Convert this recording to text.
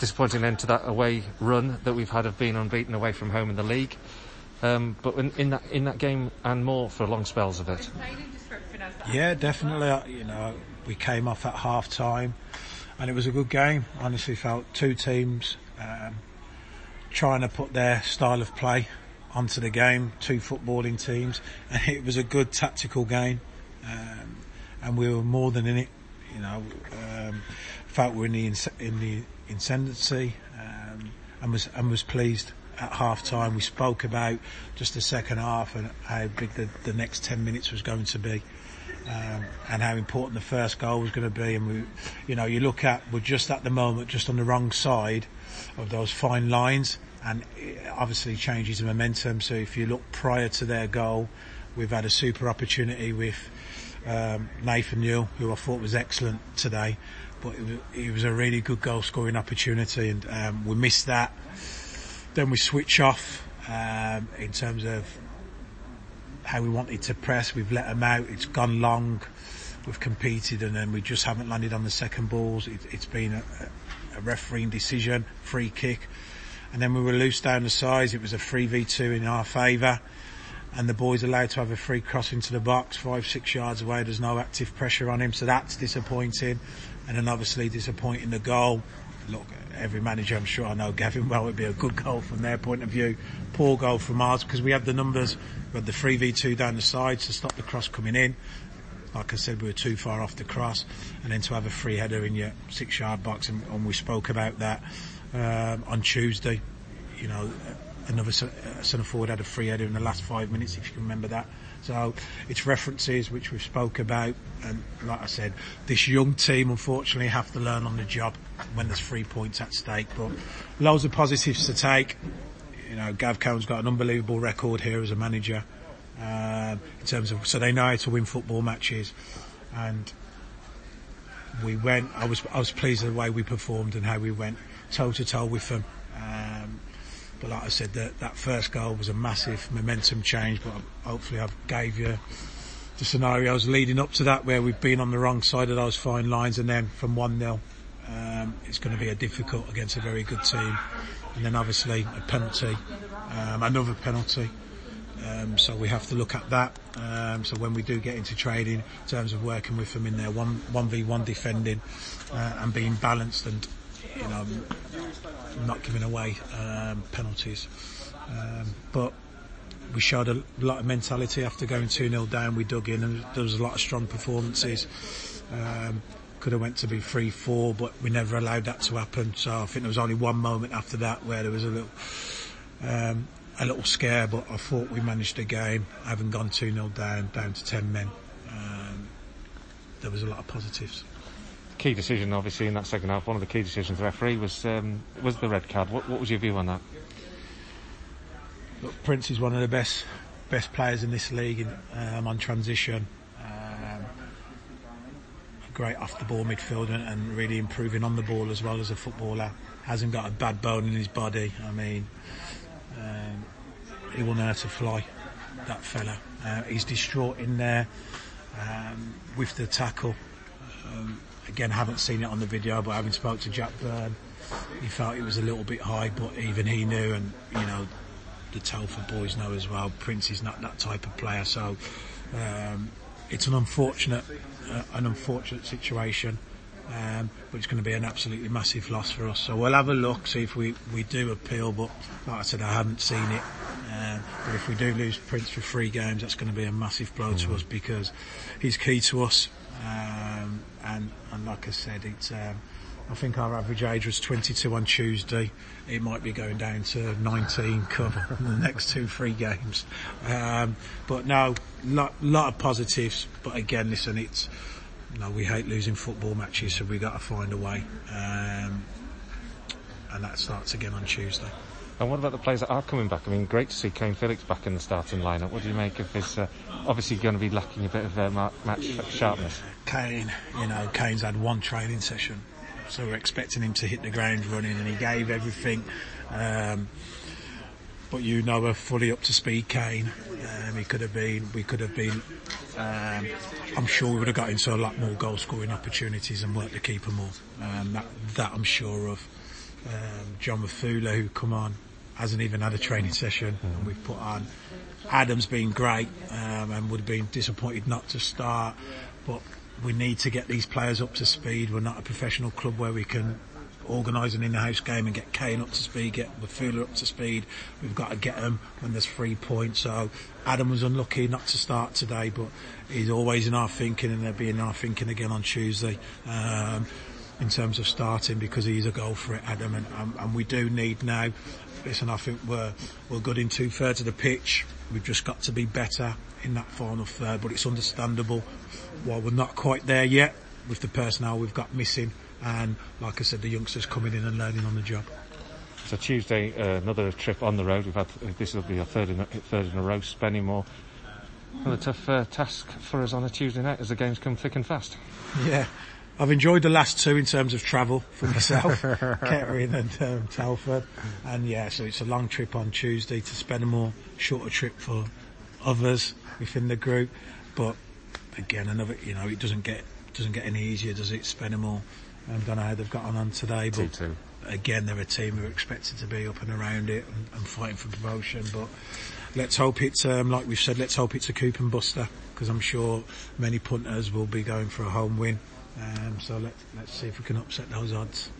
disappointing end to that away run that we've had of being unbeaten away from home in the league. Um, but in, in, that in that game and more for long spells of it. Yeah, definitely. You know, we came off at half time, and it was a good game. Honestly, felt two teams um, trying to put their style of play onto the game. Two footballing teams, and it was a good tactical game, um, and we were more than in it. You know, um, felt we were in the in the ascendancy, um, and was and was pleased at half time. We spoke about just the second half and how big the, the next 10 minutes was going to be. Um, and how important the first goal was going to be. And we, you know, you look at, we're just at the moment, just on the wrong side of those fine lines and it obviously changes the momentum. So if you look prior to their goal, we've had a super opportunity with um, Nathan Newell, who I thought was excellent today, but it was, it was a really good goal scoring opportunity and um, we missed that then we switch off um, in terms of how we wanted to press. We've let them out. It's gone long. We've competed and then we just haven't landed on the second balls. It, has been a, a refereeing decision, free kick. And then we were loose down the sides. It was a 3v2 in our favour. And the boys allowed to have a free cross into the box, five, six yards away. There's no active pressure on him. So that's disappointing. And then obviously disappointing the goal. Look, every manager, I'm sure I know Gavin well, would be a good goal from their point of view. Poor goal from ours because we had the numbers. We had the 3v2 down the sides to stop the cross coming in. Like I said, we were too far off the cross. And then to have a free header in your six yard box, and, and we spoke about that um, on Tuesday. You know, another centre forward had a free header in the last five minutes, if you can remember that. So it's references which we've spoke about, and like I said, this young team unfortunately have to learn on the job when there's three points at stake. But loads of positives to take. You know, Gav Cowan's got an unbelievable record here as a manager um, in terms of so they know how to win football matches, and we went. I was I was pleased with the way we performed and how we went toe to toe with them. Um, but like I said, that, that first goal was a massive momentum change. But hopefully, I've gave you the scenarios leading up to that where we've been on the wrong side of those fine lines, and then from one 0 um, it's going to be a difficult against a very good team. And then obviously a penalty, um, another penalty. Um, so we have to look at that. Um, so when we do get into trading, in terms of working with them in their one one v one defending uh, and being balanced and you know not giving away um, penalties. Um, but we showed a lot of mentality after going 2 0 down. We dug in and there was a lot of strong performances. Um, could have went to be 3 4, but we never allowed that to happen. So I think there was only one moment after that where there was a little. Um, a little scare, but I thought we managed the game. Having gone 2 0 down, down to 10 men, um, there was a lot of positives key decision, obviously, in that second half. One of the key decisions the referee was um, was the red card. What, what, was your view on that? Look, Prince is one of the best best players in this league um, on transition. Um, great off the ball midfielder and really improving on the ball as well as a footballer. Hasn't got a bad bone in his body. I mean, um, he will know how to fly. That fella. Uh, he's distraught in there um, with the tackle. Um, again, haven't seen it on the video, but having spoke to Jack Byrne, he felt it was a little bit high, but even he knew, and you know, the Telford boys know as well. Prince is not that type of player, so um, it's an unfortunate, uh, an unfortunate situation. Um, but it's going to be an absolutely massive loss for us. So we'll have a look, see if we, we do appeal. But like I said, I haven't seen it. Um, but if we do lose Prince for three games, that's going to be a massive blow mm. to us because he's key to us. Um, and, and like I said, it's, um, I think our average age was 22 on Tuesday. It might be going down to 19 come the next two, three games. Um, but no, lot, lot of positives. But again, listen, it's, you know, we hate losing football matches, so we've got to find a way. Um, and that starts again on Tuesday. And what about the players that are coming back? I mean, great to see Kane Phillips back in the starting lineup. What do you make of his? Uh, obviously, going to be lacking a bit of uh, match sharpness. Kane, you know, Kane's had one training session, so we're expecting him to hit the ground running, and he gave everything. Um, but you know, we're fully up to speed, Kane. Um, he could have been, we could have been. Um, I'm sure we would have got into a lot more goal scoring opportunities and worked the keeper more. Um, that, that I'm sure of. Um, John Mafula who come on hasn't even had a training session, and we've put on. Adam's been great, um, and would have been disappointed not to start, but we need to get these players up to speed. We're not a professional club where we can organise an in-house game and get Kane up to speed, get Mafula up to speed. We've got to get them when there's three points. So Adam was unlucky not to start today, but he's always in our thinking, and they'll be in our thinking again on Tuesday. Um, in terms of starting because he's a goal for it, Adam, and, and, and we do need now. Listen, I think we're we're good in two thirds of the pitch. We've just got to be better in that final third, but it's understandable why we're not quite there yet with the personnel we've got missing. And like I said, the youngsters coming in and learning on the job. So Tuesday, uh, another trip on the road. We've had this will be our third in a, third in a row. Spennymoor. Another tough uh, task for us on a Tuesday night as the games come thick and fast. Yeah, I've enjoyed the last two in terms of travel for myself, Kettering and um, Telford. And yeah, so it's a long trip on Tuesday to Spennymoor, shorter trip for others within the group. But again, another, you know, it doesn't get doesn't get any easier, does it? Spennymoor. I don't know how they've got on, on today, but 2-2. again, they're a team who are expected to be up and around it and, and fighting for promotion. But let's hope it's, um, like we've said, let's hope it's a coupon buster because I'm sure many punters will be going for a home win. Um, so let, let's see if we can upset those odds.